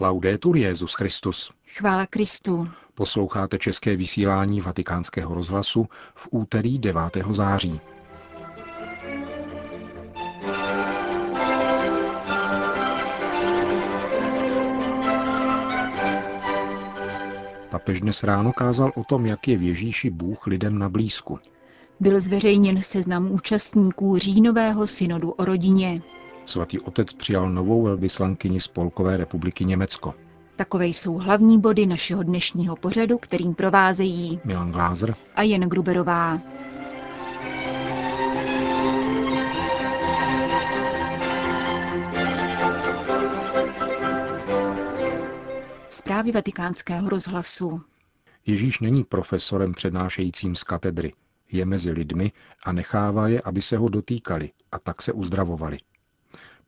Laudetur Jezus Christus. Chvála Kristu. Posloucháte české vysílání Vatikánského rozhlasu v úterý 9. září. Papež dnes ráno kázal o tom, jak je v Ježíši Bůh lidem na blízku. Byl zveřejněn seznam účastníků říjnového synodu o rodině. Svatý otec přijal novou velvyslankyni Spolkové republiky Německo. Takové jsou hlavní body našeho dnešního pořadu, kterým provázejí Milan Glázer a Jen Gruberová. Zprávy vatikánského rozhlasu. Ježíš není profesorem přednášejícím z katedry. Je mezi lidmi a nechává je, aby se ho dotýkali a tak se uzdravovali.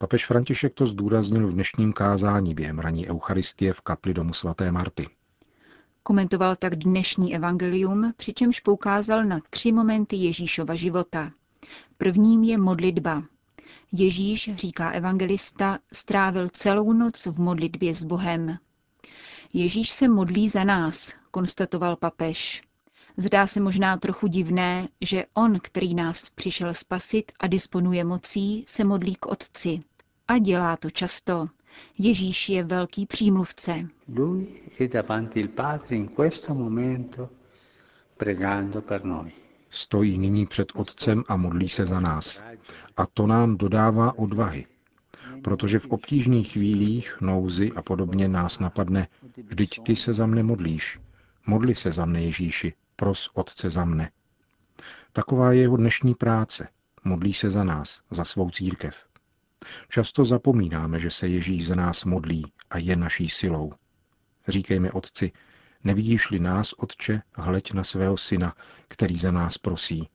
Papež František to zdůraznil v dnešním kázání během raní Eucharistie v kapli domu svaté Marty. Komentoval tak dnešní evangelium, přičemž poukázal na tři momenty Ježíšova života. Prvním je modlitba. Ježíš, říká evangelista, strávil celou noc v modlitbě s Bohem. Ježíš se modlí za nás, konstatoval papež. Zdá se možná trochu divné, že on, který nás přišel spasit a disponuje mocí, se modlí k Otci. A dělá to často. Ježíš je velký přímluvce. Stojí nyní před Otcem a modlí se za nás. A to nám dodává odvahy. Protože v obtížných chvílích, nouzy a podobně nás napadne, vždyť ty se za mne modlíš. Modli se za mne, Ježíši, pros Otce za mne. Taková je jeho dnešní práce. Modlí se za nás, za svou církev. Často zapomínáme, že se Ježíš za nás modlí a je naší silou. Říkejme Otci, nevidíš-li nás, Otče, hleď na svého syna, který za nás prosí.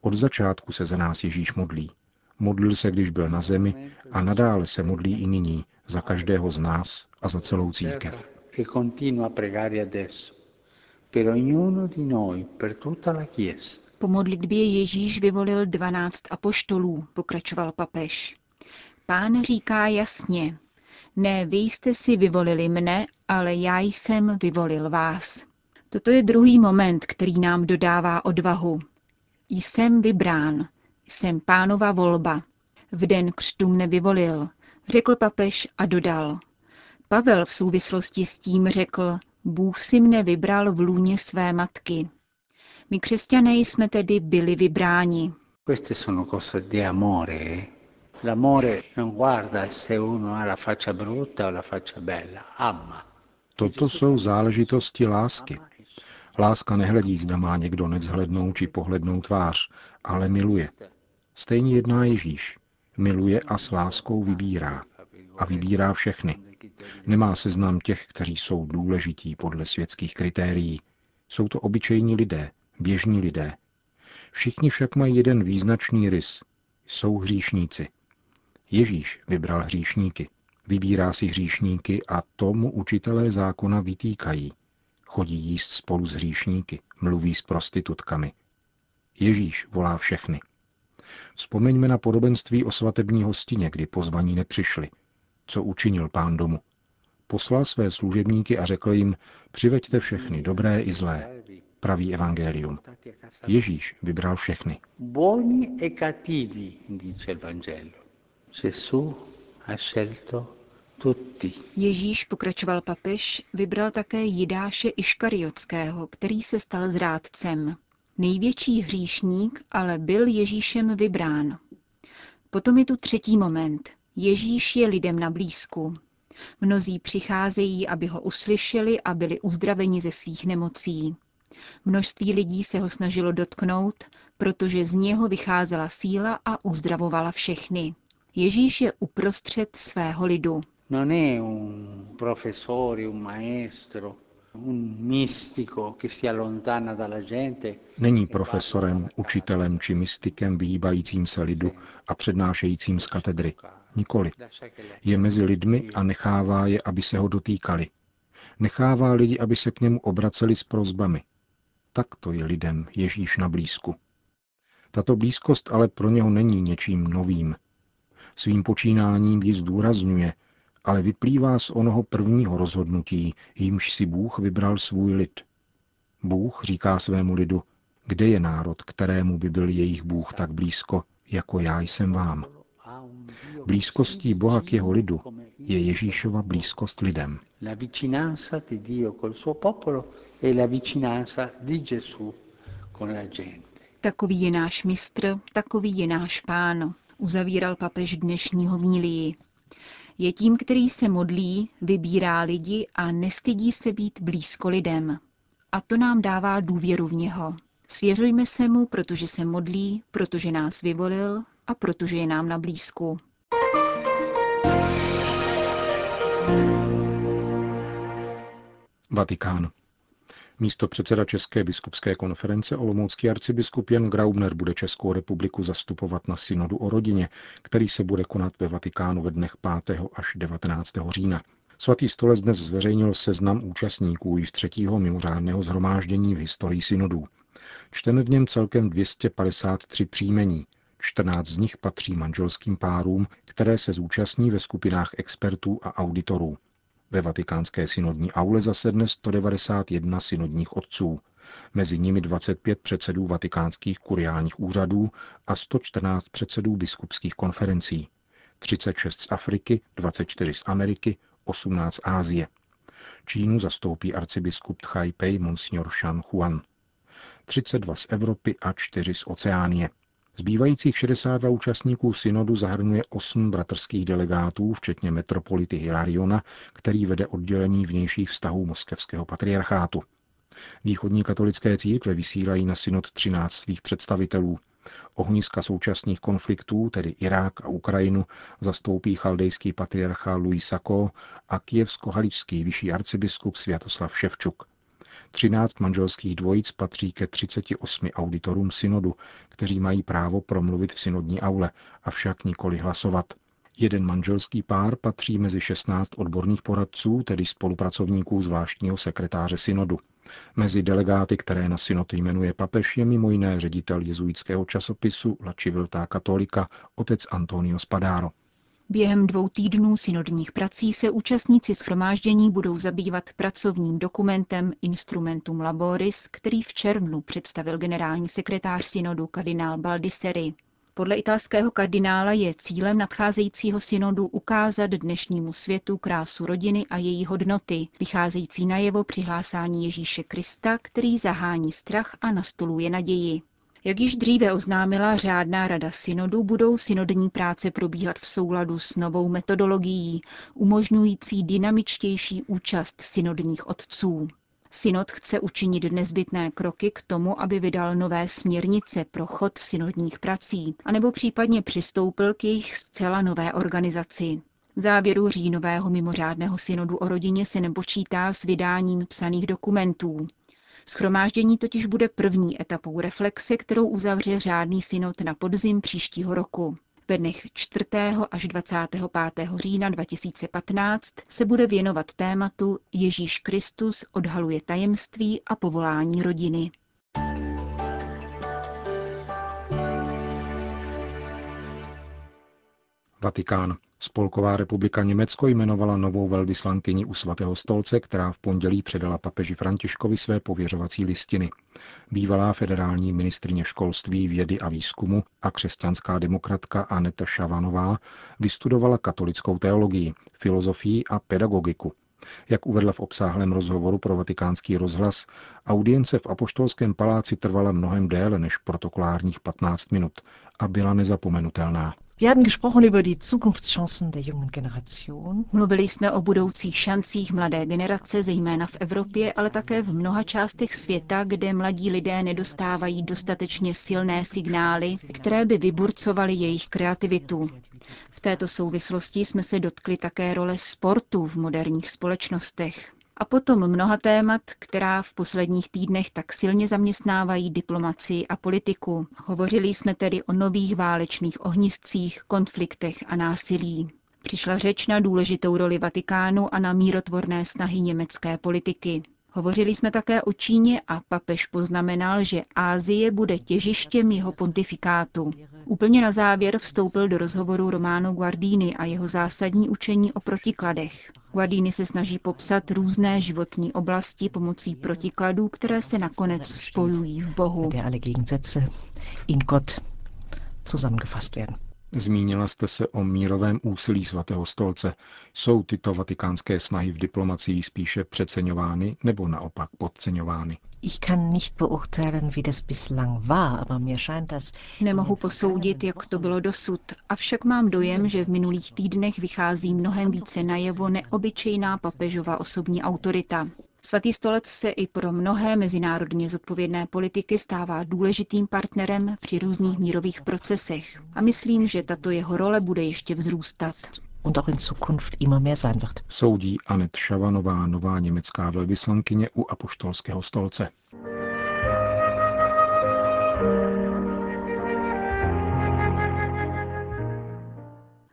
Od začátku se za nás Ježíš modlí. Modlil se, když byl na zemi a nadále se modlí i nyní za každého z nás a za celou církev. Po modlitbě Ježíš vyvolil dvanáct apoštolů, pokračoval papež. Pán říká jasně, ne vy jste si vyvolili mne, ale já jsem vyvolil vás. Toto je druhý moment, který nám dodává odvahu. Jsem vybrán, jsem pánova volba. V den křtu mne vyvolil, řekl papež a dodal. Pavel v souvislosti s tím řekl, Bůh si mne vybral v lůně své matky. My křesťané jsme tedy byli vybráni. Queste sono cose di amore. L'amore non guarda se uno ha la faccia brutta o la faccia bella. Ama. Toto jsou záležitosti lásky. Láska nehledí, zda má někdo nevzhlednou či pohlednou tvář, ale miluje. Stejně jedná Ježíš. Miluje a s láskou vybírá. A vybírá všechny. Nemá seznam těch, kteří jsou důležití podle světských kritérií. Jsou to obyčejní lidé, běžní lidé. Všichni však mají jeden význačný rys. Jsou hříšníci. Ježíš vybral hříšníky. Vybírá si hříšníky a tomu učitelé zákona vytýkají. Chodí jíst spolu s hříšníky, mluví s prostitutkami. Ježíš volá všechny. Vzpomeňme na podobenství o svatební hostině, kdy pozvaní nepřišli. Co učinil pán domu? Poslal své služebníky a řekl jim, přiveďte všechny, dobré i zlé. Pravý evangelium. Ježíš vybral všechny. Buoni e cattivi, dice il Vangelo. Gesù ha scelto tutti. Ježíš, pokračoval papež, vybral také Jidáše Iškariotského, který se stal zrádcem. Největší hříšník ale byl Ježíšem vybrán. Potom je tu třetí moment. Ježíš je lidem na blízku. Mnozí přicházejí, aby ho uslyšeli a byli uzdraveni ze svých nemocí. Množství lidí se ho snažilo dotknout, protože z něho vycházela síla a uzdravovala všechny. Ježíš je uprostřed svého lidu. Non è un professore, un maestro. Není profesorem, učitelem či mystikem vyhýbajícím se lidu a přednášejícím z katedry. Nikoli. Je mezi lidmi a nechává je, aby se ho dotýkali. Nechává lidi, aby se k němu obraceli s prozbami. Tak to je lidem Ježíš na blízku. Tato blízkost ale pro něho není něčím novým. Svým počínáním ji zdůrazňuje ale vyplývá z onoho prvního rozhodnutí, jímž si Bůh vybral svůj lid. Bůh říká svému lidu, kde je národ, kterému by byl jejich Bůh tak blízko, jako já jsem vám. Blízkostí Boha k jeho lidu je Ježíšova blízkost lidem. La vicinanza di Dio col suo popolo e la vicinanza di Gesù con la gente. Takový je náš mistr, takový je náš pán, uzavíral papež dnešního mílii. Je tím, který se modlí, vybírá lidi a nestydí se být blízko lidem. A to nám dává důvěru v něho. Svěřujme se mu, protože se modlí, protože nás vyvolil a protože je nám na blízku. Vatikán. Místo předseda České biskupské konference Olomoucký arcibiskup Jan Graubner bude Českou republiku zastupovat na synodu o rodině, který se bude konat ve Vatikánu ve dnech 5. až 19. října. Svatý stolec dnes zveřejnil seznam účastníků již třetího mimořádného zhromáždění v historii synodů. Čteme v něm celkem 253 příjmení. 14 z nich patří manželským párům, které se zúčastní ve skupinách expertů a auditorů. Ve vatikánské synodní aule zasedne 191 synodních otců, mezi nimi 25 předsedů vatikánských kuriálních úřadů a 114 předsedů biskupských konferencí, 36 z Afriky, 24 z Ameriky, 18 z Ázie. Čínu zastoupí arcibiskup Tchajpej Monsignor Shan Huan, 32 z Evropy a 4 z Oceánie. Zbývajících 62 účastníků synodu zahrnuje 8 bratrských delegátů, včetně metropolity Hilariona, který vede oddělení vnějších vztahů moskevského patriarchátu. Východní katolické církve vysílají na synod 13 svých představitelů. Ohniska současných konfliktů, tedy Irák a Ukrajinu, zastoupí chaldejský patriarcha Louis Sako a kijevsko-haličský vyšší arcibiskup Sviatoslav Ševčuk. 13 manželských dvojic patří ke 38 auditorům synodu, kteří mají právo promluvit v synodní aule, avšak nikoli hlasovat. Jeden manželský pár patří mezi 16 odborných poradců, tedy spolupracovníků zvláštního sekretáře synodu. Mezi delegáty, které na synod jmenuje papež, je mimo jiné ředitel jezuitského časopisu La Civiltà Cattolica otec Antonio Spadaro. Během dvou týdnů synodních prací se účastníci schromáždění budou zabývat pracovním dokumentem Instrumentum Laboris, který v červnu představil generální sekretář synodu kardinál Baldisseri. Podle italského kardinála je cílem nadcházejícího synodu ukázat dnešnímu světu krásu rodiny a její hodnoty, vycházející najevo přihlásání Ježíše Krista, který zahání strach a nastoluje naději. Jak již dříve oznámila řádná rada synodu, budou synodní práce probíhat v souladu s novou metodologií, umožňující dynamičtější účast synodních otců. Synod chce učinit nezbytné kroky k tomu, aby vydal nové směrnice pro chod synodních prací, anebo případně přistoupil k jejich zcela nové organizaci. V závěru říjnového mimořádného synodu o rodině se nepočítá s vydáním psaných dokumentů. Schromáždění totiž bude první etapou reflexe, kterou uzavře řádný synod na podzim příštího roku. Ve dnech 4. až 25. října 2015 se bude věnovat tématu Ježíš Kristus odhaluje tajemství a povolání rodiny. Vatikán. Spolková republika Německo jmenovala novou velvyslankyni u svatého stolce, která v pondělí předala papeži Františkovi své pověřovací listiny. Bývalá federální ministrině školství, vědy a výzkumu a křesťanská demokratka Aneta Šavanová vystudovala katolickou teologii, filozofii a pedagogiku. Jak uvedla v obsáhlém rozhovoru pro vatikánský rozhlas, audience v Apoštolském paláci trvala mnohem déle než protokolárních 15 minut a byla nezapomenutelná. Mluvili jsme o budoucích šancích mladé generace, zejména v Evropě, ale také v mnoha částech světa, kde mladí lidé nedostávají dostatečně silné signály, které by vyburcovaly jejich kreativitu. V této souvislosti jsme se dotkli také role sportu v moderních společnostech. A potom mnoha témat, která v posledních týdnech tak silně zaměstnávají diplomaci a politiku. Hovořili jsme tedy o nových válečných ohniscích, konfliktech a násilí. Přišla řeč na důležitou roli Vatikánu a na mírotvorné snahy německé politiky. Hovořili jsme také o Číně a papež poznamenal, že Ázie bude těžištěm jeho pontifikátu. Úplně na závěr vstoupil do rozhovoru Romano Guardini a jeho zásadní učení o protikladech. Guardini se snaží popsat různé životní oblasti pomocí protikladů, které se nakonec spojují v Bohu. Zmínila jste se o mírovém úsilí svatého stolce. Jsou tyto vatikánské snahy v diplomacii spíše přeceňovány nebo naopak podceňovány? Nemohu posoudit, jak to bylo dosud, avšak mám dojem, že v minulých týdnech vychází mnohem více najevo neobyčejná papežova osobní autorita. Svatý stolec se i pro mnohé mezinárodně zodpovědné politiky stává důležitým partnerem při různých mírových procesech. A myslím, že tato jeho role bude ještě vzrůstat. Soudí Anet Šavanová, nová německá velvyslankyně u Apoštolského stolce.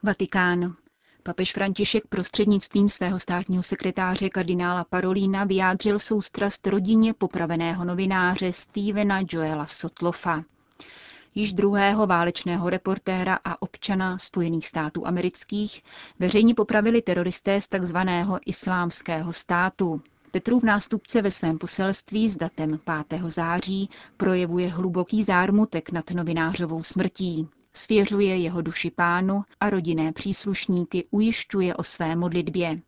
Vatikán. Papež František prostřednictvím svého státního sekretáře kardinála Parolína vyjádřil soustrast rodině popraveného novináře Stevena Joela Sotlofa. Již druhého válečného reportéra a občana Spojených států amerických veřejně popravili teroristé z tzv. islámského státu. Petrův nástupce ve svém poselství s datem 5. září projevuje hluboký zármutek nad novinářovou smrtí. Svěřuje jeho duši pánu a rodinné příslušníky ujišťuje o své modlitbě.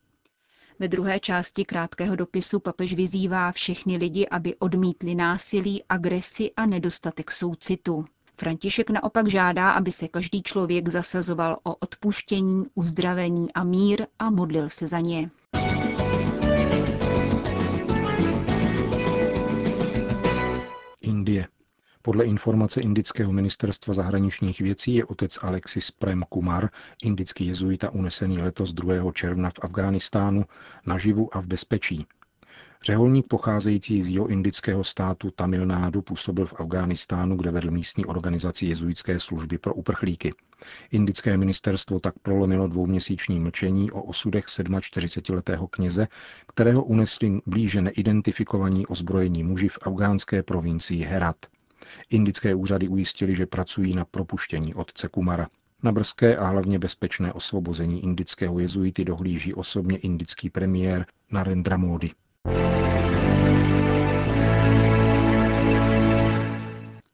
Ve druhé části krátkého dopisu papež vyzývá všechny lidi, aby odmítli násilí, agresi a nedostatek soucitu. František naopak žádá, aby se každý člověk zasazoval o odpuštění, uzdravení a mír a modlil se za ně. Podle informace indického ministerstva zahraničních věcí je otec Alexis Prem Kumar, indický jezuita unesený letos 2. června v Afghánistánu, naživu a v bezpečí. Řeholník pocházející z jeho indického státu Tamil Nádu působil v Afghánistánu, kde vedl místní organizaci jezuitské služby pro uprchlíky. Indické ministerstvo tak prolomilo dvouměsíční mlčení o osudech 47-letého kněze, kterého unesli blíže neidentifikovaní ozbrojení muži v afgánské provincii Herat. Indické úřady ujistili, že pracují na propuštění otce Kumara. Na brzké a hlavně bezpečné osvobození indického jezuity dohlíží osobně indický premiér Narendra Modi.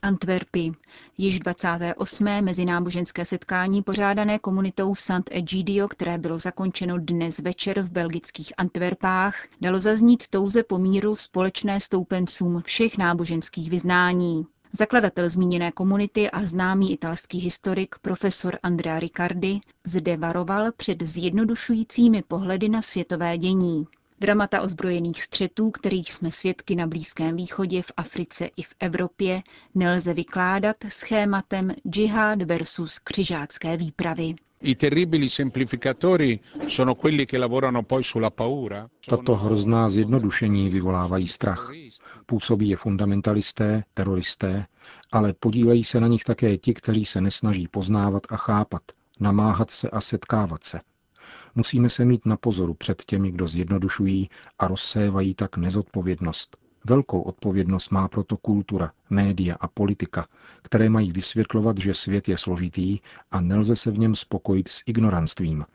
Antwerpy. Již 28. mezináboženské setkání pořádané komunitou Sant Egidio, které bylo zakončeno dnes večer v belgických Antwerpách, dalo zaznít touze po míru společné stoupencům všech náboženských vyznání. Zakladatel zmíněné komunity a známý italský historik profesor Andrea Riccardi zde varoval před zjednodušujícími pohledy na světové dění. Dramata ozbrojených střetů, kterých jsme svědky na Blízkém východě, v Africe i v Evropě, nelze vykládat schématem džihad versus křižácké výpravy. Tato hrozná zjednodušení vyvolávají strach. Působí je fundamentalisté, teroristé, ale podílejí se na nich také ti, kteří se nesnaží poznávat a chápat, namáhat se a setkávat se. Musíme se mít na pozoru před těmi, kdo zjednodušují a rozsévají tak nezodpovědnost. Velkou odpovědnost má proto kultura, média a politika, které mají vysvětlovat, že svět je složitý a nelze se v něm spokojit s ignoranstvím.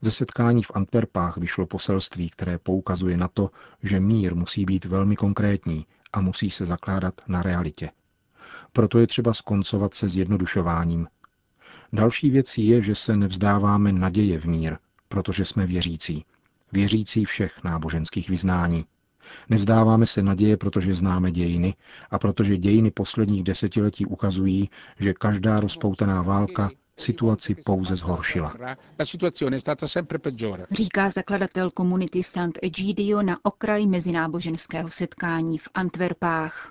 Ze setkání v Antwerpách vyšlo poselství, které poukazuje na to, že mír musí být velmi konkrétní a musí se zakládat na realitě. Proto je třeba skoncovat se zjednodušováním. Další věcí je, že se nevzdáváme naděje v mír, protože jsme věřící. Věřící všech náboženských vyznání. Nevzdáváme se naděje, protože známe dějiny a protože dějiny posledních desetiletí ukazují, že každá rozpoutaná válka situaci pouze zhoršila. Říká zakladatel komunity Sant Egidio na okraj mezináboženského setkání v Antwerpách.